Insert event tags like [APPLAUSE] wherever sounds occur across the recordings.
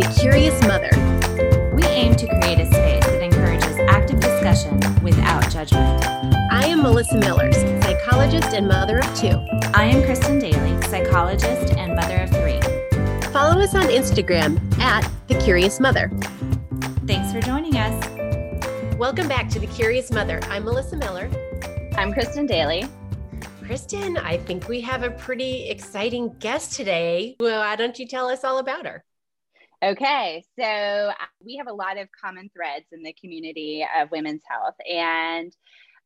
The Curious Mother. We aim to create a space that encourages active discussion without judgment. I am Melissa Millers, psychologist and mother of two. I am Kristen Daly, psychologist and mother of three. Follow us on Instagram at The Curious Mother. Thanks for joining us. Welcome back to The Curious Mother. I'm Melissa Miller. I'm Kristen Daly. Kristen, I think we have a pretty exciting guest today. Well, why don't you tell us all about her? Okay, so uh, we have a lot of common threads in the community of women's health. And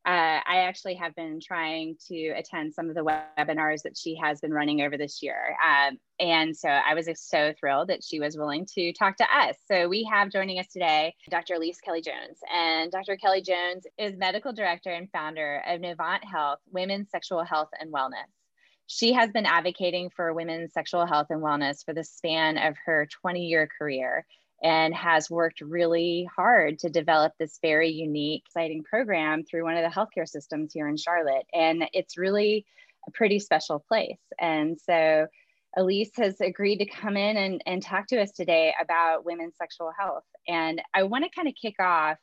uh, I actually have been trying to attend some of the webinars that she has been running over this year. Um, and so I was so thrilled that she was willing to talk to us. So we have joining us today Dr. Elise Kelly Jones. And Dr. Kelly Jones is medical director and founder of Novant Health, Women's Sexual Health and Wellness. She has been advocating for women's sexual health and wellness for the span of her 20 year career and has worked really hard to develop this very unique, exciting program through one of the healthcare systems here in Charlotte. And it's really a pretty special place. And so Elise has agreed to come in and, and talk to us today about women's sexual health. And I want to kind of kick off.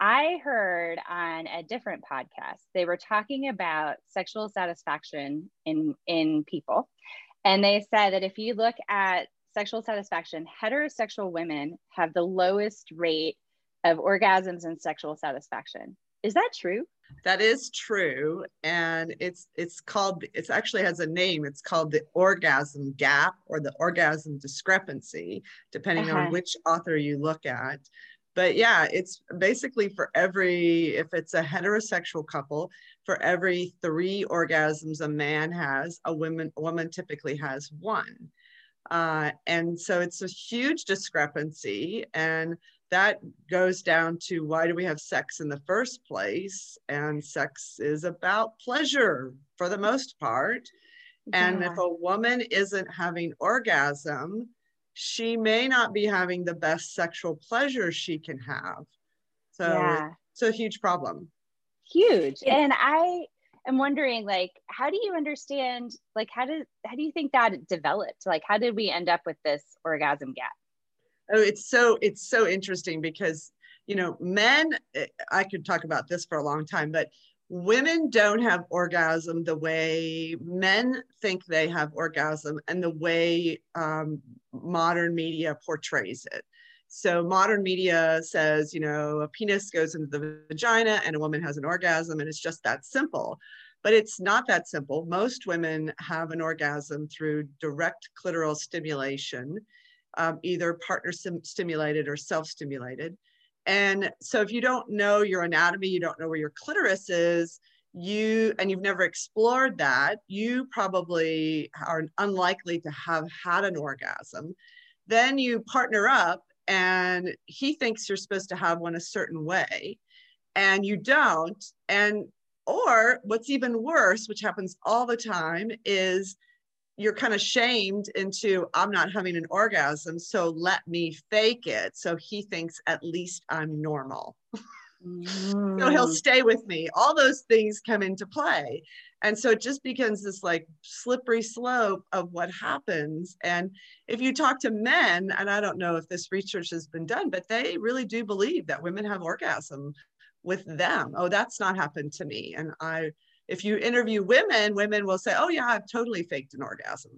I heard on a different podcast, they were talking about sexual satisfaction in, in people. And they said that if you look at sexual satisfaction, heterosexual women have the lowest rate of orgasms and sexual satisfaction. Is that true? That is true, and it's it's called it actually has a name. It's called the orgasm gap or the orgasm discrepancy, depending uh-huh. on which author you look at. But yeah, it's basically for every if it's a heterosexual couple, for every three orgasms a man has, a woman a woman typically has one. Uh, and so it's a huge discrepancy. And that goes down to why do we have sex in the first place? And sex is about pleasure for the most part. Yeah. And if a woman isn't having orgasm, she may not be having the best sexual pleasure she can have. So yeah. it's a huge problem. Huge. And I I'm wondering like how do you understand like how did how do you think that developed? Like how did we end up with this orgasm gap? Oh, it's so it's so interesting because you know, men eh, I could talk about this for a long time, but women don't have orgasm the way men think they have orgasm and the way um, modern media portrays it. So modern media says, you know, a penis goes into the vagina and a woman has an orgasm, and it's just that simple. But it's not that simple. Most women have an orgasm through direct clitoral stimulation, um, either partner stimulated or self stimulated. And so if you don't know your anatomy, you don't know where your clitoris is, you and you've never explored that, you probably are unlikely to have had an orgasm. Then you partner up and he thinks you're supposed to have one a certain way and you don't and or what's even worse which happens all the time is you're kind of shamed into i'm not having an orgasm so let me fake it. So he thinks at least i'm normal. Mm. [LAUGHS] so he'll mm. stay with me. All those things come into play. And so it just becomes this like slippery slope of what happens. And if you talk to men and i don't know if this research has been done but they really do believe that women have orgasm with them. Oh that's not happened to me. And i if you interview women women will say oh yeah i've totally faked an orgasm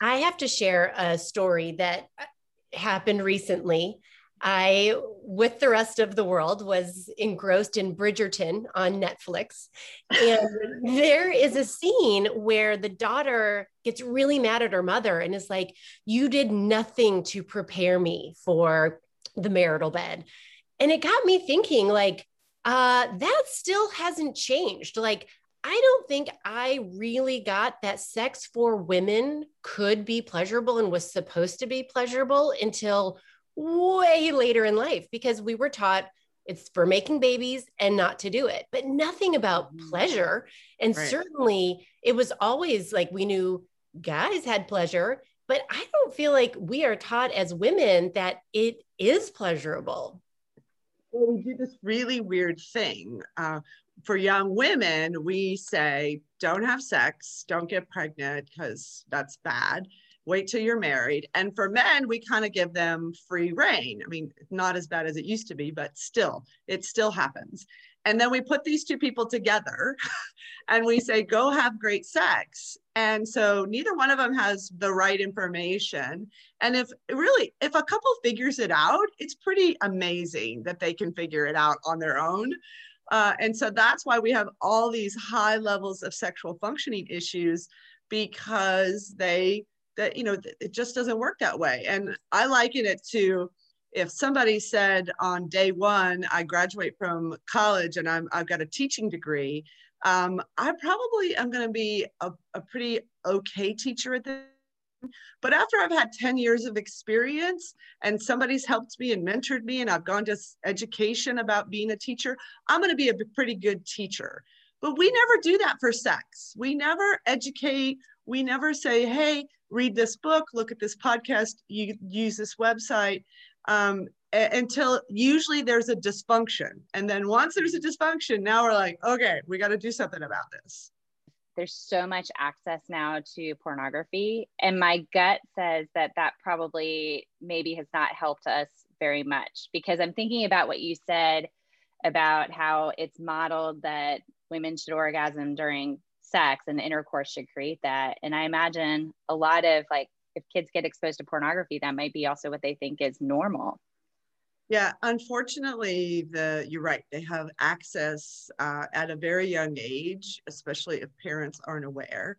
i have to share a story that uh, happened recently I, with the rest of the world, was engrossed in Bridgerton on Netflix. And [LAUGHS] there is a scene where the daughter gets really mad at her mother and is like, You did nothing to prepare me for the marital bed. And it got me thinking, like, uh, that still hasn't changed. Like, I don't think I really got that sex for women could be pleasurable and was supposed to be pleasurable until way later in life because we were taught it's for making babies and not to do it, but nothing about mm-hmm. pleasure. And right. certainly it was always like we knew guys had pleasure, but I don't feel like we are taught as women that it is pleasurable. Well, we do this really weird thing. Uh, for young women, we say, don't have sex, don't get pregnant because that's bad wait till you're married. And for men, we kind of give them free rein. I mean, not as bad as it used to be, but still, it still happens. And then we put these two people together [LAUGHS] and we say, go have great sex. And so neither one of them has the right information. And if really, if a couple figures it out, it's pretty amazing that they can figure it out on their own. Uh, and so that's why we have all these high levels of sexual functioning issues because they that you know it just doesn't work that way and i liken it to if somebody said on day one i graduate from college and I'm, i've got a teaching degree um, i probably am going to be a, a pretty okay teacher at this but after I've had 10 years of experience and somebody's helped me and mentored me, and I've gone to education about being a teacher, I'm going to be a pretty good teacher. But we never do that for sex. We never educate. We never say, hey, read this book, look at this podcast, you use this website. Um, until usually there's a dysfunction. And then once there's a dysfunction, now we're like, okay, we got to do something about this. There's so much access now to pornography. And my gut says that that probably maybe has not helped us very much because I'm thinking about what you said about how it's modeled that women should orgasm during sex and intercourse should create that. And I imagine a lot of like, if kids get exposed to pornography, that might be also what they think is normal. Yeah, unfortunately, the you're right. They have access uh, at a very young age, especially if parents aren't aware.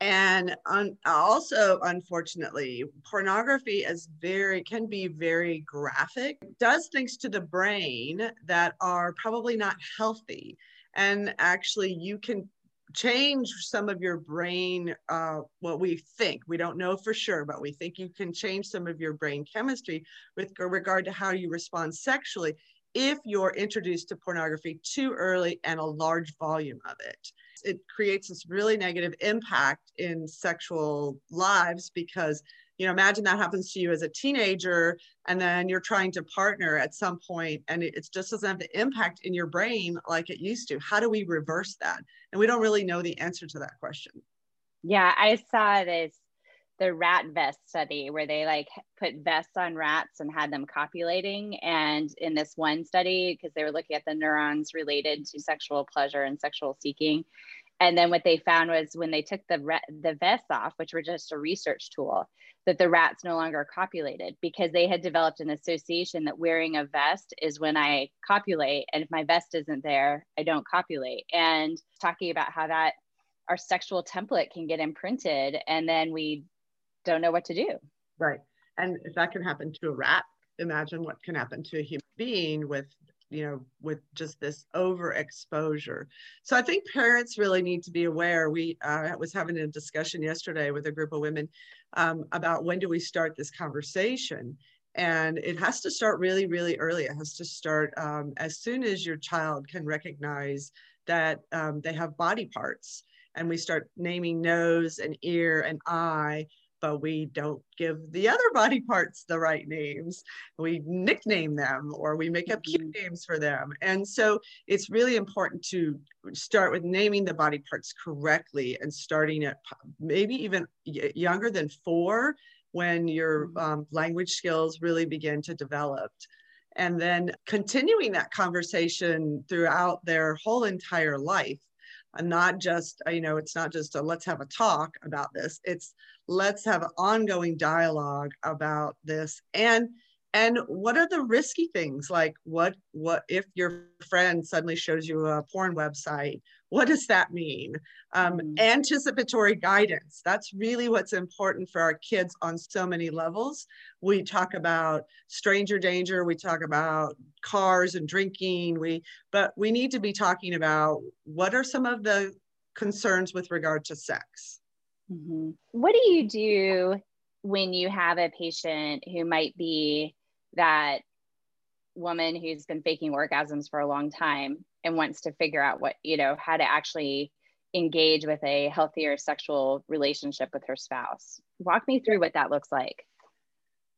And un, also, unfortunately, pornography is very can be very graphic. Does things to the brain that are probably not healthy and actually you can change some of your brain uh, what we think we don't know for sure but we think you can change some of your brain chemistry with regard to how you respond sexually if you're introduced to pornography too early and a large volume of it. It creates this really negative impact in sexual lives because you know imagine that happens to you as a teenager and then you're trying to partner at some point and it, it just doesn't have the impact in your brain like it used to. How do we reverse that? And we don't really know the answer to that question. Yeah i saw this the rat vest study where they like put vests on rats and had them copulating and in this one study because they were looking at the neurons related to sexual pleasure and sexual seeking and then what they found was when they took the re- the vests off which were just a research tool that the rats no longer copulated because they had developed an association that wearing a vest is when i copulate and if my vest isn't there i don't copulate. And talking about how that our sexual template can get imprinted and then we don't know what to do. Right. And if that can happen to a rat imagine what can happen to a human being with you know with just this overexposure. So i think parents really need to be aware. We uh, was having a discussion yesterday with a group of women um, about when do we start this conversation? And it has to start really really early. It has to start um, as soon as your child can recognize that um, they have body parts. And we start naming nose and ear and eye but we don't give the other body parts the right names. We nickname them or we make up cute mm-hmm. names for them. And so it's really important to start with naming the body parts correctly and starting at maybe even younger than four when your mm-hmm. um, language skills really begin to develop and then continuing that conversation throughout their whole entire life and not just you know it's not just a let's have a talk about this. It's let's have an ongoing dialogue about this. And and what are the risky things? Like what what if your friend suddenly shows you a porn website what does that mean? Um, mm-hmm. anticipatory guidance. That's really what's important for our kids on so many levels. We talk about stranger danger we talk about cars and drinking we but we need to be talking about what are some of the concerns with regard to sex. Mm-hmm. What do you do when you have a patient who might be that woman who's been faking orgasms for a long time and wants to figure out what, you know, how to actually engage with a healthier sexual relationship with her spouse? Walk me through what that looks like.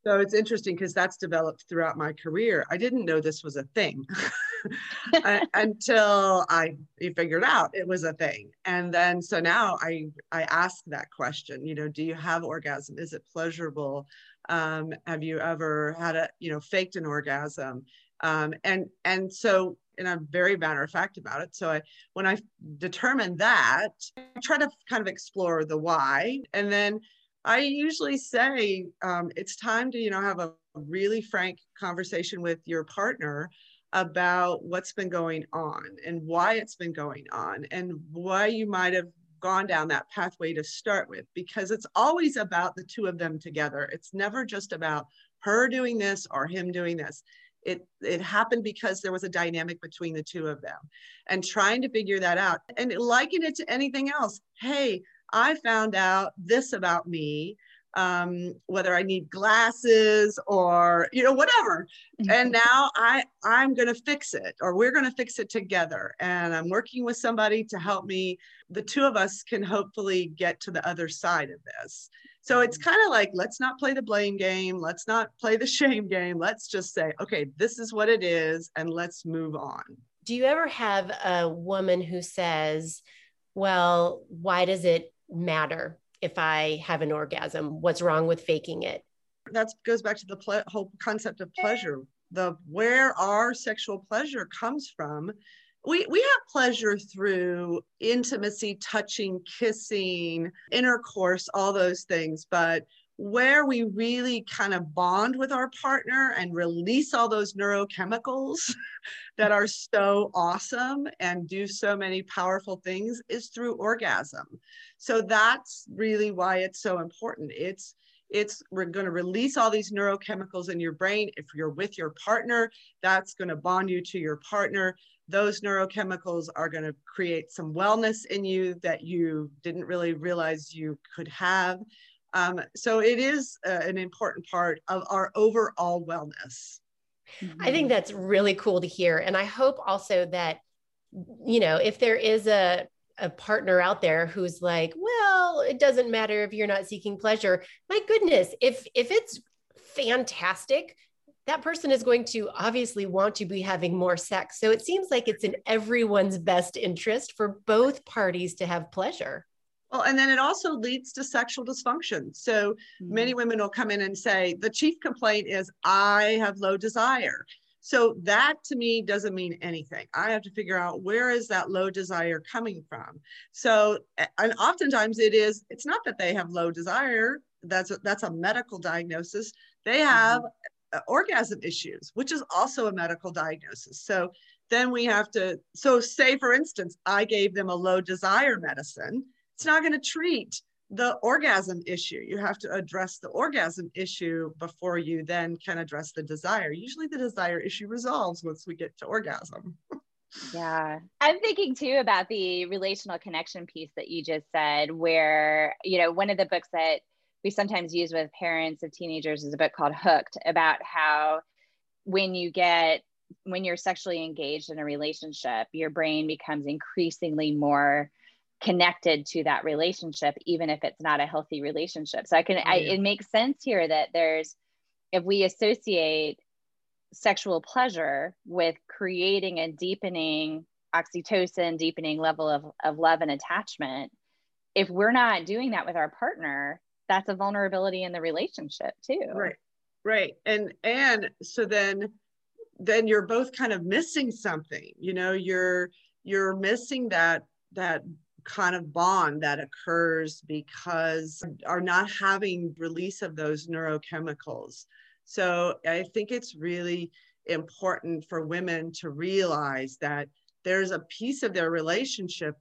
So it's interesting because that's developed throughout my career. I didn't know this was a thing. [LAUGHS] until I figured out it was a thing. And then so now I I ask that question, you know, do you have orgasm? Is it pleasurable? Um, have you ever had a, you know, faked an orgasm? Um, and and so and I'm very matter of fact about it. So I when I determine that, I try to kind of explore the why. And then I usually say um, it's time to, you know, have a really frank conversation with your partner about what's been going on and why it's been going on and why you might have gone down that pathway to start with because it's always about the two of them together it's never just about her doing this or him doing this it it happened because there was a dynamic between the two of them and trying to figure that out and liken it to anything else hey i found out this about me um, whether I need glasses or you know whatever. Mm-hmm. And now I I'm going to fix it, or we're going to fix it together. And I'm working with somebody to help me. The two of us can hopefully get to the other side of this. So it's kind of like let's not play the blame game, let's not play the [LAUGHS] shame game. Let's just say, okay, this is what it is, and let's move on. Do you ever have a woman who says, "Well, why does it matter if I have an orgasm? What's wrong with faking it? That goes back to the ple- whole concept of pleasure. The where our sexual pleasure comes from. We, we have pleasure through intimacy, touching, kissing, intercourse, all those things. But where we really kind of bond with our partner and release all those neurochemicals [LAUGHS] that are so awesome and do so many powerful things is through orgasm. So that's really why it's so important. It's it's we're going to release all these neurochemicals in your brain if you're with your partner that's going to bond you to your partner those neurochemicals are going to create some wellness in you that you didn't really realize you could have um, so it is uh, an important part of our overall wellness. I think that's really cool to hear. And I hope also that, you know, if there is a, a partner out there who's like, well, it doesn't matter if you're not seeking pleasure. My goodness, if if it's fantastic, that person is going to obviously want to be having more sex. So it seems like it's in everyone's best interest for both parties to have pleasure. Well, and then it also leads to sexual dysfunction. So mm-hmm. many women will come in and say, the chief complaint is, I have low desire. So that to me doesn't mean anything. I have to figure out where is that low desire coming from. So, and oftentimes it is, it's not that they have low desire. That's a, that's a medical diagnosis. They have mm-hmm. Uh, orgasm issues, which is also a medical diagnosis. So then we have to, so say for instance, I gave them a low desire medicine it's not going to treat the orgasm issue. You have to address the orgasm issue before you then can address the desire. Usually the desire issue resolves once we get to orgasm. [LAUGHS] yeah. I'm thinking too about the relational connection piece that you just said, where, you know, one of the books that we sometimes use with parents of teenagers is a book called Hooked about how when you get when you're sexually engaged in a relationship, your brain becomes increasingly more connected to that relationship even if it's not a healthy relationship. So i can I, it makes sense here that there's if we associate sexual pleasure with creating a deepening oxytocin deepening level of, of love and attachment if we're not doing that with our partner that's a vulnerability in the relationship too right right and and so then then you're both kind of missing something you know you're you're missing that that kind of bond that occurs because are not having release of those neurochemicals. So I think it's really important for women to realize that there's a piece of their relationship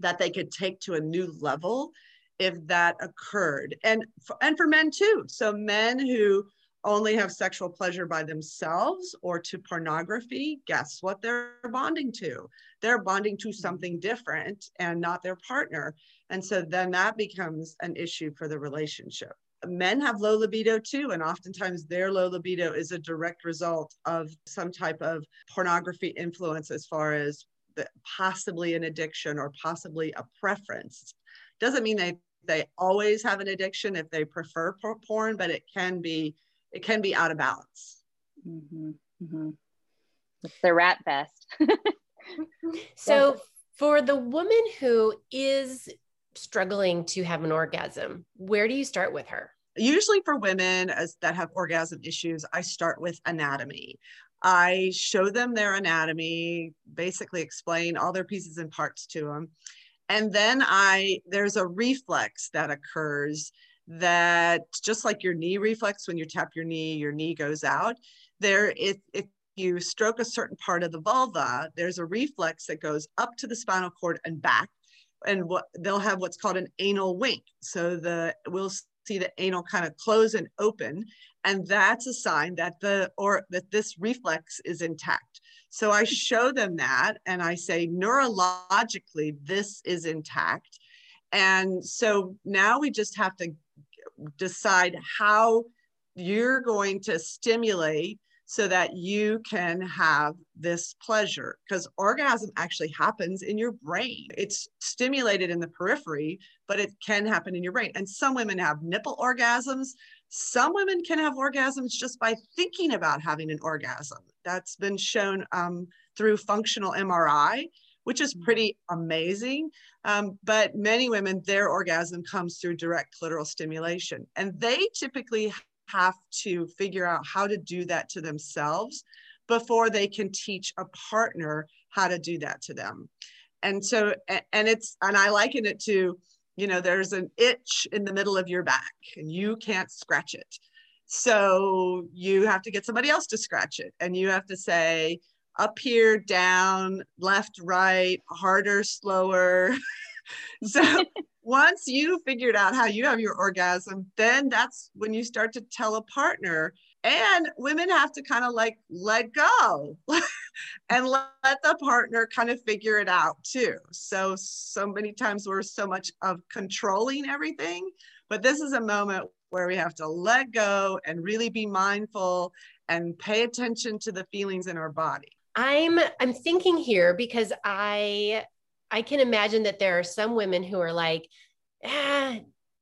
that they could take to a new level if that occurred and for, and for men too so men who only have sexual pleasure by themselves or to pornography, guess what they're bonding to? They're bonding to something different and not their partner. And so then that becomes an issue for the relationship. Men have low libido too, and oftentimes their low libido is a direct result of some type of pornography influence as far as the, possibly an addiction or possibly a preference. Doesn't mean they they always have an addiction if they prefer porn, but it can be it can be out of balance. Mm-hmm. Mm-hmm. It's the rat vest. [LAUGHS] so, for the woman who is struggling to have an orgasm, where do you start with her? Usually, for women as, that have orgasm issues, I start with anatomy. I show them their anatomy, basically explain all their pieces and parts to them. And then I there's a reflex that occurs that just like your knee reflex when you tap your knee, your knee goes out. There, if, if you stroke a certain part of the vulva, there's a reflex that goes up to the spinal cord and back. And what they'll have what's called an anal wink. So the we'll see the anal kind of close and open and that's a sign that the or that this reflex is intact. So i show them that and i say neurologically this is intact. And so now we just have to decide how you're going to stimulate so that you can have this pleasure because orgasm actually happens in your brain. It's stimulated in the periphery but it can happen in your brain. And some women have nipple orgasms some women can have orgasms just by thinking about having an orgasm. That's been shown um, through functional MRI, which is pretty amazing. Um, but many women, their orgasm comes through direct clitoral stimulation. And they typically have to figure out how to do that to themselves before they can teach a partner how to do that to them. And so, and it's, and I liken it to, you know there's an itch in the middle of your back and you can't scratch it. So you have to get somebody else to scratch it and you have to say up here down left right harder slower. [LAUGHS] So [LAUGHS] once you figured out how you have your orgasm then that's when you start to tell a partner and women have to kind of like let go [LAUGHS] and let, let the partner kind of figure it out too. So so many times we're so much of controlling everything but this is a moment where we have to let go and really be mindful and pay attention to the feelings in our body. I'm i'm thinking here because i i can imagine that there are some women who are like ah,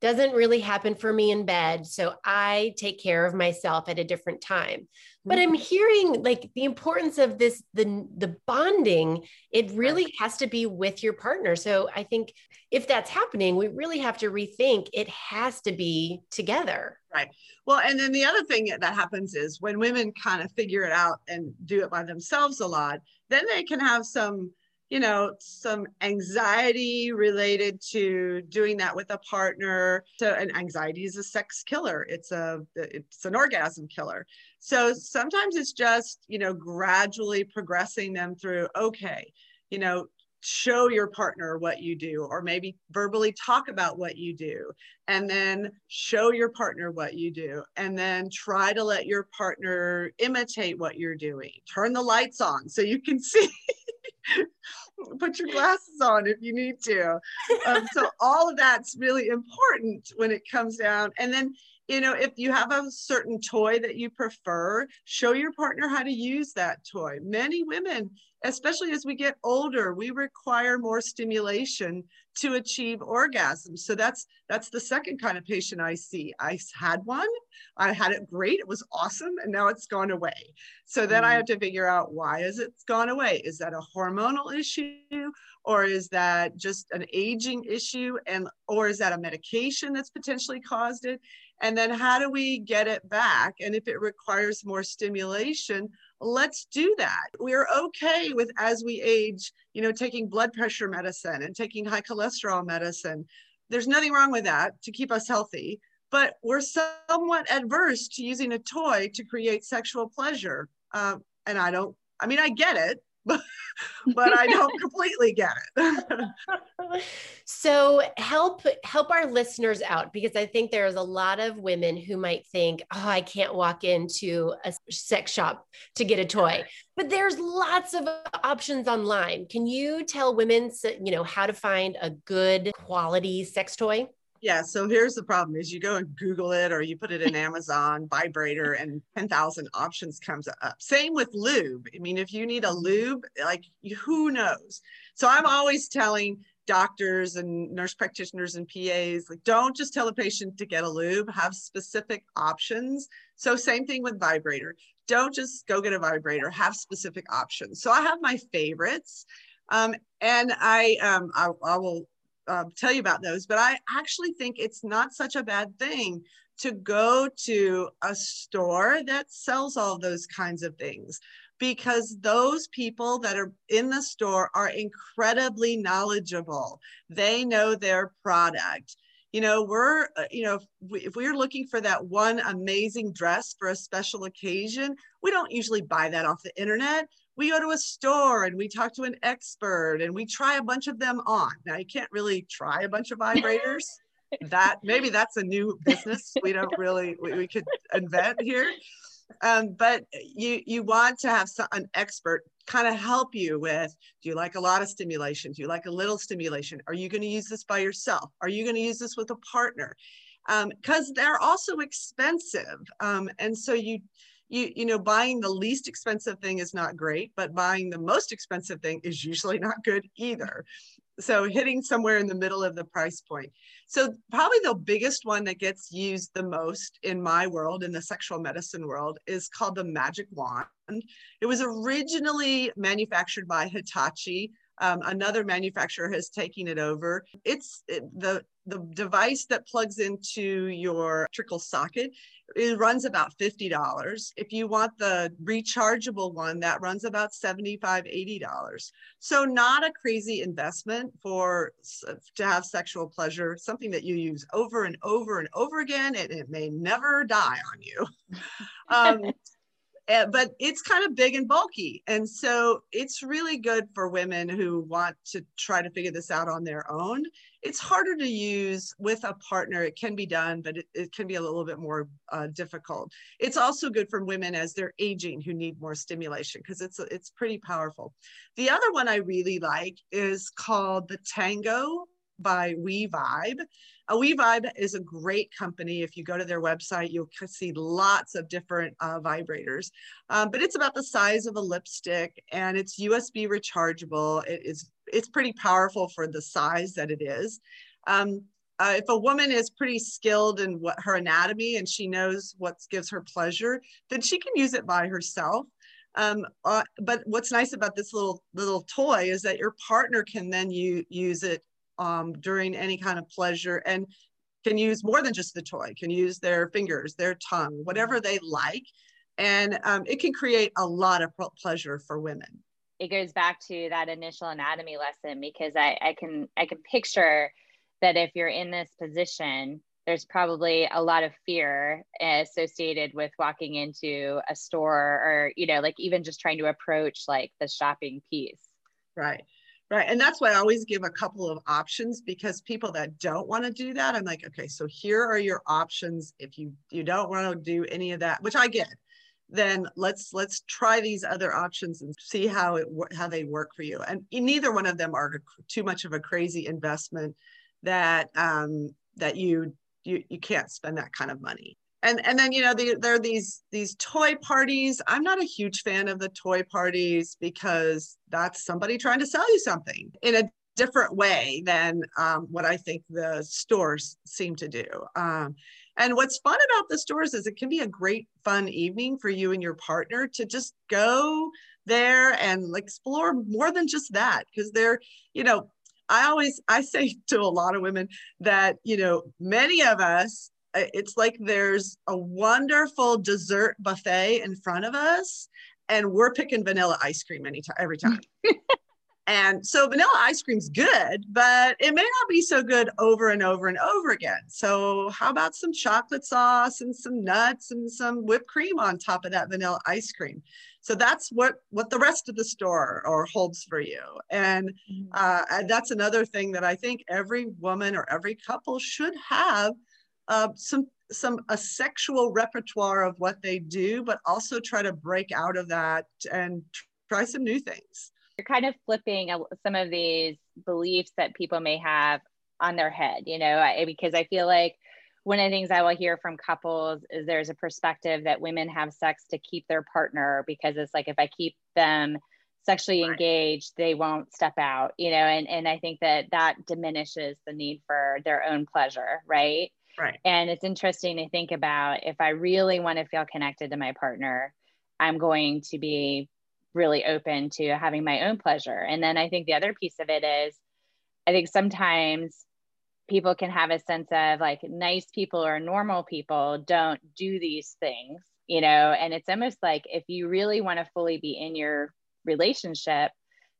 doesn't really happen for me in bed. So I take care of myself at a different time. But I'm mm-hmm. hearing like the importance of this, the, the bonding, it really has to be with your partner. So I think if that's happening, we really have to rethink it has to be together. Right. Well, and then the other thing that happens is when women kind of figure it out and do it by themselves a lot, then they can have some you know, some anxiety related to doing that with a partner. So, and anxiety is a sex killer. It's a, it's an orgasm killer. So sometimes it's just, you know, gradually progressing them through, okay, you know, show your partner what you do, or maybe verbally talk about what you do, and then show your partner what you do, and then try to let your partner imitate what you're doing. Turn the lights on so you can [LAUGHS] see put your glasses on if you need to. Um, so all of that's really important when it comes down. And then, you know, if you have a certain toy that you prefer, show your partner how to use that toy. Many women, especially as we get older, we require more stimulation to achieve orgasm. So that's that's the second kind of patient I see. I had one, I had it great, it was awesome, and now it's gone away. So then mm. I have to figure out why is it gone away? Is that a hormonal issue? Or is that just an aging issue? And or is that a medication that's potentially caused it? And then how do we get it back? And if it requires more stimulation, let's do that. We're okay with as we age, you know, taking blood pressure medicine and taking high cholesterol medicine. There's nothing wrong with that to keep us healthy, but we're somewhat adverse to using a toy to create sexual pleasure. Uh, and I don't, I mean, I get it, [LAUGHS] but I don't completely get it. [LAUGHS] so help help our listeners out because I think there's a lot of women who might think, "Oh, I can't walk into a sex shop to get a toy." But there's lots of options online. Can you tell women, you know, how to find a good quality sex toy? Yeah, so here's the problem is you go and Google it or you put it in Amazon vibrator and 10,000 options comes up. Same with lube. I mean, if you need a lube, like who knows? So I'm always telling doctors and nurse practitioners and PAs, like don't just tell a patient to get a lube, have specific options So same thing with vibrator. Don't just go get a vibrator, have specific options. So I have my favorites. Um, and I, um, I, I will uh, tell you about those, but I actually think it's not such a bad thing to go to a store that sells all those kinds of things because those people that are in the store are incredibly knowledgeable. They know their product. You know, we're, uh, you know, if we're looking for that one amazing dress for a special occasion, we don't usually buy that off the internet. We go to a store and we talk to an expert and we try a bunch of them on. Now, you can't really try a bunch of vibrators. [LAUGHS] that maybe that's a new business we don't really we, we could invent here. Um, but you you want to have some, an expert kind of help you with do you like a lot of stimulation? Do you like a little stimulation? Are you going to use this by yourself? Are you going to use this with a partner? Because um, they're also expensive um, and so you you you know buying the least expensive thing is not great but buying the most expensive thing is usually [LAUGHS] not good either. So hitting somewhere in the middle of the price point. So probably the biggest one that gets used the most in my world in the sexual medicine world is called the magic wand. It was originally manufactured by hitachi um, another manufacturer has taken it over. It's it, the the device that plugs into your trickle socket it runs about $50 if you want the rechargeable one that runs about $75 $80 so not a crazy investment for to have sexual pleasure something that you use over and over and over again and it may never die on you. [LAUGHS] Um, uh, but it's kind of big and bulky. And so it's really good for women who want to try to figure this out on their own. It's harder to use with a partner. It can be done, but it, it can be a little bit more uh, difficult. It's also good for women as they're aging who need more stimulation because it's, it's pretty powerful. The other one I really like is called the Tango by We Vibe. Uh, we Vibe is a great company. If you go to their website, you'll see lots of different uh, vibrators, um, but it's about the size of a lipstick and it's USB rechargeable. It is, it's pretty powerful for the size that it is. Um, uh, if a woman is pretty skilled in what her anatomy and she knows what gives her pleasure, then she can use it by herself. Um, uh, but what's nice about this little little toy is that your partner can then you, use it um, during any kind of pleasure and can use more than just the toy, can use their fingers, their tongue, whatever they like. And um, it can create a lot of pleasure for women. It goes back to that initial anatomy lesson because I, I can I can picture that if you're in this position, there's probably a lot of fear associated with walking into a store or you know like even just trying to approach like the shopping piece right Right. And that's why I always give a couple of options because people that don't want to do that, I'm like, okay, so here are your options. If you you don't want to do any of that, which I get, then let's let's try these other options and see how it how they work for you. And neither one of them are too much of a crazy investment that um, that you you you can't spend that kind of money and and then you know the, there are these these toy parties. I'm not a huge fan of the toy parties because that's somebody trying to sell you something in a different way than um, what i think the stores seem to do. Um, and what's fun about the stores is it can be a great fun evening for you and your partner to just go there and explore more than just that. Because they're you know i always i say [LAUGHS] to a lot of women that you know many of us it's like there's a wonderful dessert buffet in front of us and we're picking vanilla ice cream anytime every time. [LAUGHS] And so vanilla ice cream's good but it may not be so good over and over and over again. So how about some chocolate sauce and some nuts and some whipped cream on top of that vanilla ice cream? So that's what what the rest of the store or holds for you. And mm. uh, that's another thing that i think every woman or every couple should have uh, some some a sexual repertoire of what they do, but also try to break out of that and try some new things. You're kind of flipping some of these beliefs that people may have on their head, you know, because I feel like one of the things I will hear from couples is there's a perspective that women have sex to keep their partner because it's like if I keep them sexually right. engaged, they won't step out, you know, and, and I think that that diminishes the need for their own pleasure, right? Right. And it's interesting to think about if I really want to feel connected to my partner, I'm going to be really open to having my own pleasure. And then I think the other piece of it is I think sometimes people can have a sense of like nice people or normal people don't do these things, you know, and it's almost like if you really want to fully be in your relationship,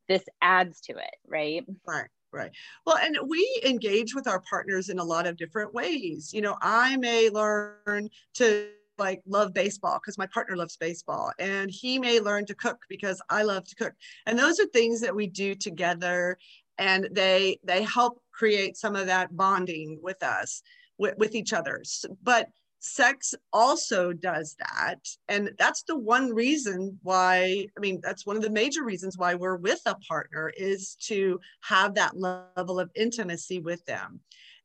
this adds to it, right? Right. Right. Well, and we engage with our partners in a lot of different ways. You know, I may learn to like love baseball because my partner loves baseball and he may learn to cook because I love to cook. And those are things that we do together and they they help create some of that bonding with us with, with each other. But sex also does that. And that's the one reason why i mean that's one of the major reasons why we're with a partner is to have that level of intimacy with them.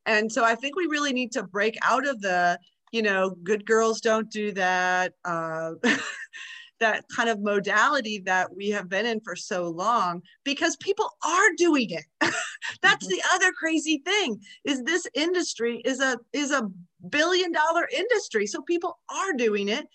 And so i think we really need to break out of the you know good girls don't do that uh, [LAUGHS] that kind of modality that we have been in for so long because people are doing it. [LAUGHS] That's mm-hmm. the other crazy thing is this industry is a is a billion dollar industry so people are doing it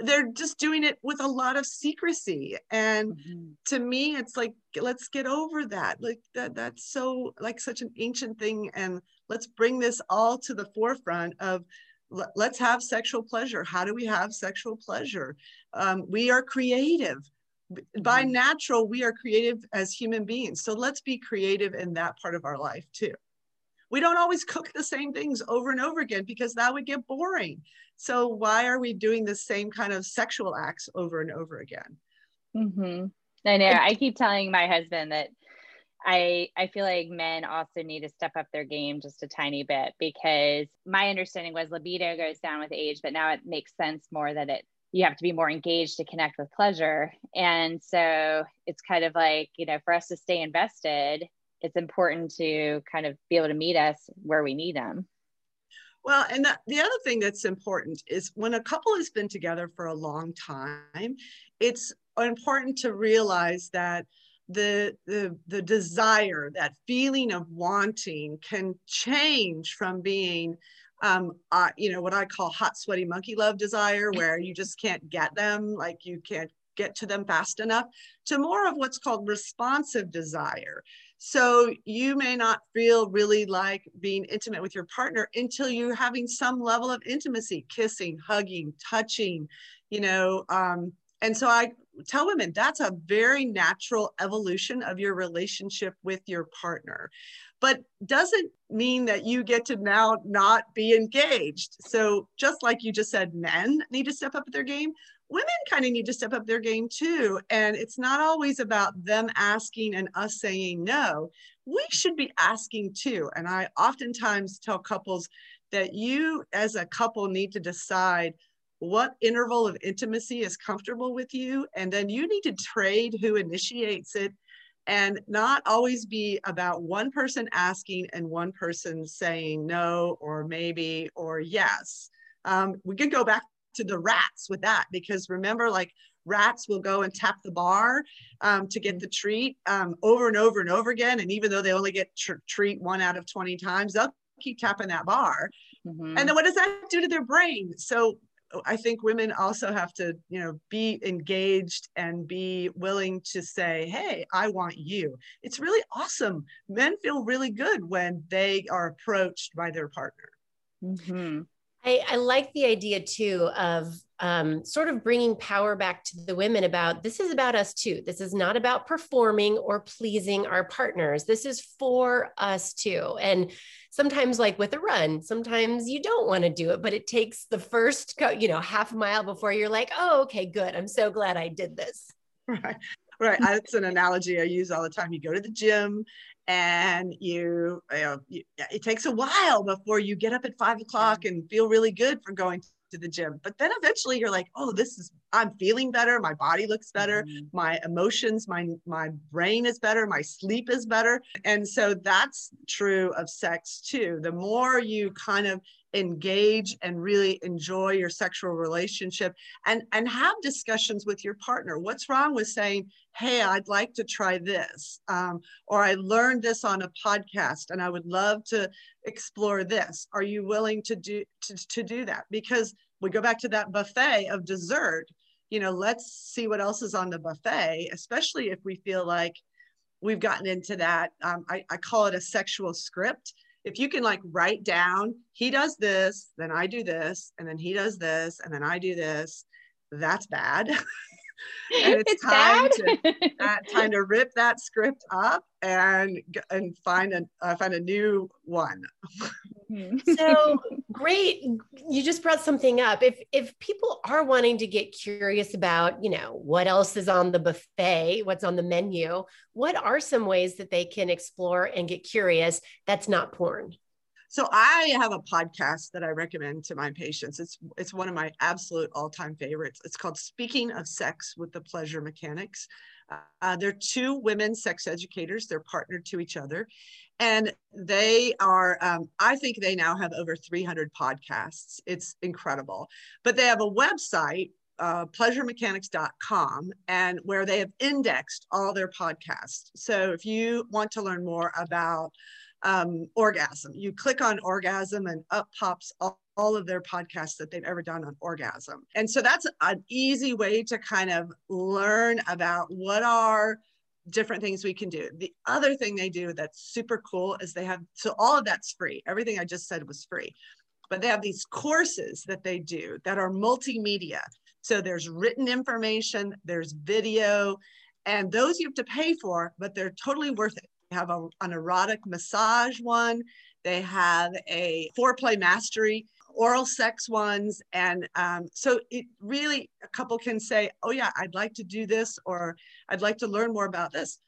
they're just doing it with a lot of secrecy and mm-hmm. to me it's like let's get over that like that that's so like such an ancient thing and let's bring this all to the forefront of let's have sexual pleasure. How do we have sexual pleasure? Um, we are creative. By mm-hmm. natural, we are creative as human beings. So let's be creative in that part of our life too. We don't always cook the same things over and over again because that would get boring. So why are we doing the same kind of sexual acts over and over again? Mm-hmm. I know. I keep telling my husband that I I feel like men also need to step up their game just a tiny bit because my understanding was libido goes down with age, but now it makes sense more that it you have to be more engaged to connect with pleasure. And so it's kind of like, you know, for us to stay invested, it's important to kind of be able to meet us where we need them. Well, and the, the other thing that's important is when a couple has been together for a long time, it's important to realize that the, the, the desire, that feeling of wanting can change from being, um, uh, you know, what I call hot, sweaty monkey love desire, [LAUGHS] where you just can't get them, like you can't get to them fast enough, to more of what's called responsive desire. So you may not feel really like being intimate with your partner until you're having some level of intimacy, kissing, hugging, touching, you know. Um, and so I tell women that's a very natural evolution of your relationship with your partner but doesn't mean that you get to now not be engaged so just like you just said men need to step up their game women kind of need to step up their game too and it's not always about them asking and us saying no we should be asking too and i oftentimes tell couples that you as a couple need to decide what interval of intimacy is comfortable with you. And then you need to trade who initiates it and not always be about one person asking and one person saying no or maybe or yes. Um, we could go back to the rats with that because remember, like rats will go and tap the bar um, to get the treat um, over and over and over again. And even though they only get tr- treat one out of 20 times, they'll keep tapping that bar. Mm-hmm. And then what does that do to their brain? So I think women also have to, you know, be engaged and be willing to say, "Hey, I want you." It's really awesome. Men feel really good when they are approached by their partner. Mm-hmm. I, I, like the idea too of um, sort of bringing power back to the women about this is about us too. This is not about performing or pleasing our partners. This is for us too. And sometimes, like with a run, sometimes you don't want to do it, but it takes the first, you know, half mile before you're like, oh, okay, good. I'm so glad I did this. Right. Right. That's an analogy I use all the time. You go to the gym and you, you know, you, it takes a while before you get up at five o'clock and feel really good for going to the gym. But then eventually you're like, oh, this is, I'm feeling better, my body looks better, mm-hmm. my emotions, my my brain is better, my sleep is better. And so that's true of sex too. The more you kind of engage and really enjoy your sexual relationship and and have discussions with your partner. What's wrong with saying hey i'd like to try this um, or i learned this on a podcast and i would love to explore this. Are you willing to do to, to do that? Because we go back to that buffet of dessert you know let's see what else is on the buffet especially if we feel like we've gotten into that um, I, I call it a sexual script if you can like write down he does this then i do this and then he does this and then i do this that's bad [LAUGHS] and it's, it's time bad? to uh, time to rip that script up and and find a uh, find a new one Mm-hmm. so [LAUGHS] great. You just brought something up. If if people are wanting to get curious about, you know, what else is on the buffet, what's on the menu, what are some ways that they can explore and get curious that's not porn? So I have a podcast that I recommend to my patients. It's it's one of my absolute all-time favorites. It's called Speaking of Sex with the Pleasure Mechanics. Uh, they're two women sex educators. They're partnered to each other, and they are um, i think they now have over 300 podcasts. It's incredible. But they have a website uh, pleasuremechanics.com and where they have indexed all their podcasts. So if you want to learn more about um, orgasm you click on orgasm and up pops all, all of their podcasts that they've ever done on orgasm and so that's an easy way to kind of learn about what are different things we can do. The other thing they do that's super cool is they have, so all of that's free. Everything I just said was free, but they have these courses that they do that are multimedia. So there's written information, there's video, and those you have to pay for, but they're totally worth it. Have a, an erotic massage one. They have a foreplay mastery oral sex ones. And um, so it really, a couple can say, oh, yeah, I'd like to do this, or I'd like to learn more about this,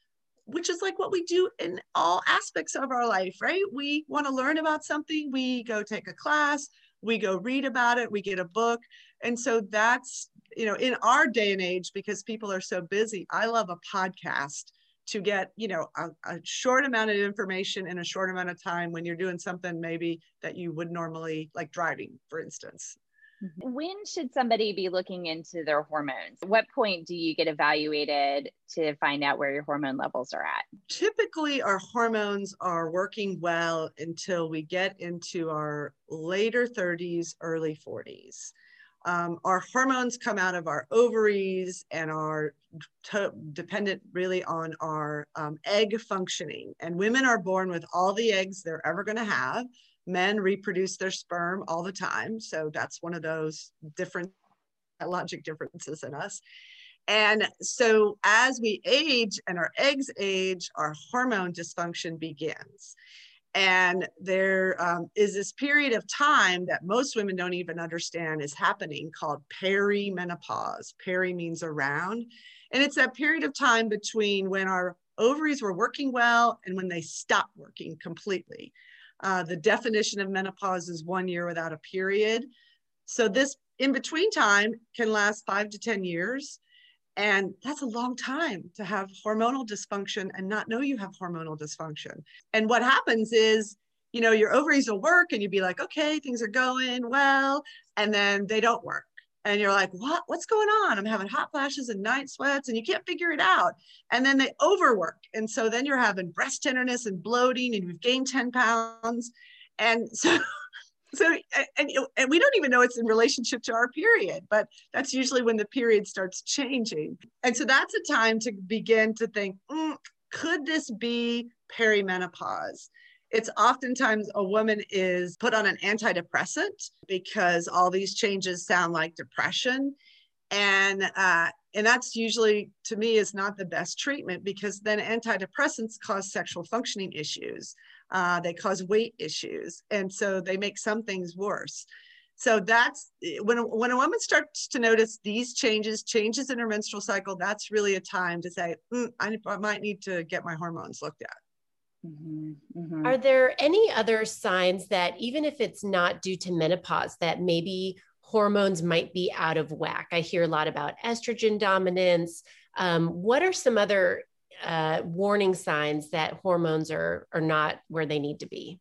which is like what we do in all aspects of our life, right? We want to learn about something, we go take a class, we go read about it, we get a book. And so that's, you know, in our day and age, because people are so busy, I love a podcast to get you know a, a, short amount of information in a short amount of time when you're doing something maybe that you would normally like driving for instance. Mm-hmm. when should somebody be looking into their hormones? What point do you get evaluated to find out where your hormone levels are at? Typically our hormones are working well until we get into our later 30s early 40s um, our hormones come out of our ovaries and are dependent really on our um, egg functioning. And women are born with all the eggs they're ever going to have. Men reproduce their sperm all the time. So that's one of those different logic differences in us. And so as we age and our eggs age, our hormone dysfunction begins. And there um, is this period of time that most women don't even understand is happening called perimenopause. Peri means around. And it's that period of time between when our ovaries were working well and when they stopped working completely. Uh, the definition of menopause is one year without a period. So this in between time can last five to 10 years. And that's a long time to have hormonal dysfunction and not know you have hormonal dysfunction. And what happens is, you know, your ovaries will work and you'd be like, okay, things are going well. And then they don't work. And you're like, what? What's going on? I'm having hot flashes and night sweats, and you can't figure it out. And then they overwork. And so then you're having breast tenderness and bloating, and you've gained 10 pounds. And [LAUGHS] so so and, and we don't even know it's in relationship to our period but that's usually when the period starts changing. And so that's a time to begin to think mm, could this be perimenopause? It's oftentimes a woman is put on an antidepressant because all these changes sound like depression. And uh, and that's usually to me is not the best treatment because then antidepressants cause sexual functioning issues uh, they cause weight issues. And so they make some things worse. So that's when, when a woman starts to notice these changes, changes in her menstrual cycle, that's really a time to say, mm, I, I might need to get my hormones looked at. Mm-hmm, mm-hmm. Are there any other signs that, even if it's not due to menopause, that maybe hormones might be out of whack? I hear a lot about estrogen dominance. Um, what are some other uh, warning signs that hormones are are not where they need to be?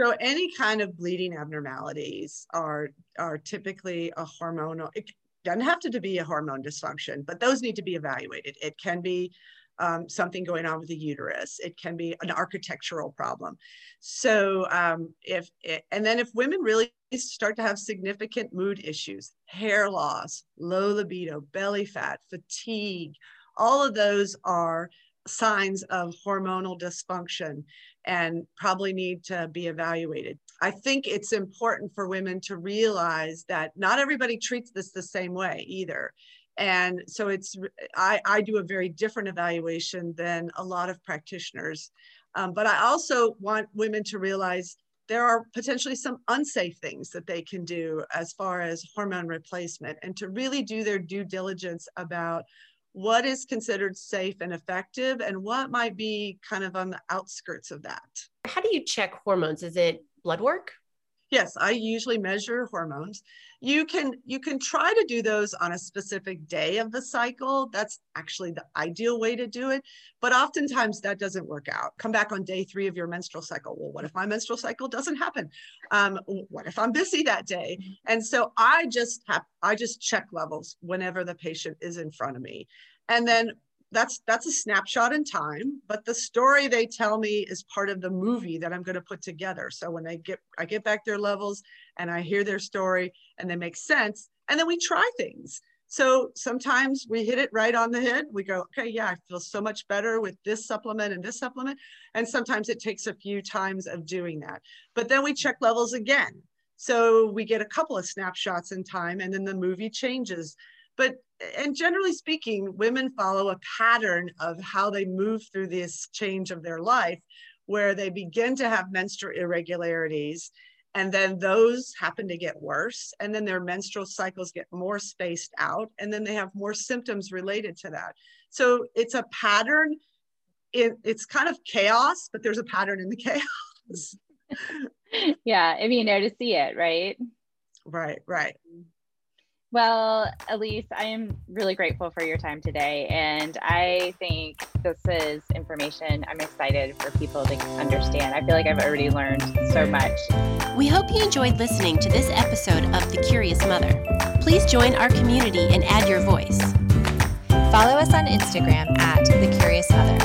So any kind of bleeding abnormalities are are typically a hormonal. It doesn't have to be a hormone dysfunction, but those need to be evaluated. It can be um, something going on with the uterus. It can be an architectural problem. So um, if it, and then if women really start to have significant mood issues, hair loss, low libido, belly fat, fatigue, all of those are signs of hormonal dysfunction and probably need to be evaluated. I think it's important for women to realize that not everybody treats this the same way either. And so it's, I, I do a very different evaluation than a lot of practitioners. Um, but I also want women to realize there are potentially some unsafe things that they can do as far as hormone replacement and to really do their due diligence about what is considered safe and effective and what might be kind of on the outskirts of that. How do you check hormones? Is it blood work? Yes, I usually measure hormones. You can you can try to do those on a specific day of the cycle. That's actually the ideal way to do it, but oftentimes that doesn't work out. Come back on day three of your menstrual cycle. Well, what if my menstrual cycle doesn't happen? Um, what if I'm busy that day? And so I just have I just check levels whenever the patient is in front of me, and then that's that's a snapshot in time but the story they tell me is part of the movie that i'm going to put together. So when they get i get back their levels and i hear their story and they make sense and then we try things. So sometimes we hit it right on the head. We go okay yeah i feel so much better with this supplement and this supplement. And sometimes it takes a few times of doing that. But then we check levels again. So we get a couple of snapshots in time and then the movie changes. But and generally speaking, women follow a pattern of how they move through this change of their life, where they begin to have menstrual irregularities, and then those happen to get worse, and then their menstrual cycles get more spaced out, and then they have more symptoms related to that. So it's a pattern. It, it's kind of chaos, but there's a pattern in the [LAUGHS] chaos. [LAUGHS] yeah, if you know to see it, right? Right, right. Well, Elise, I am really grateful for your time today. And I think this is information I'm excited for people to understand. I feel like I've already learned so much. We hope you enjoyed listening to this episode of The Curious Mother. Please join our community and add your voice. Follow us on Instagram at The Curious Mother.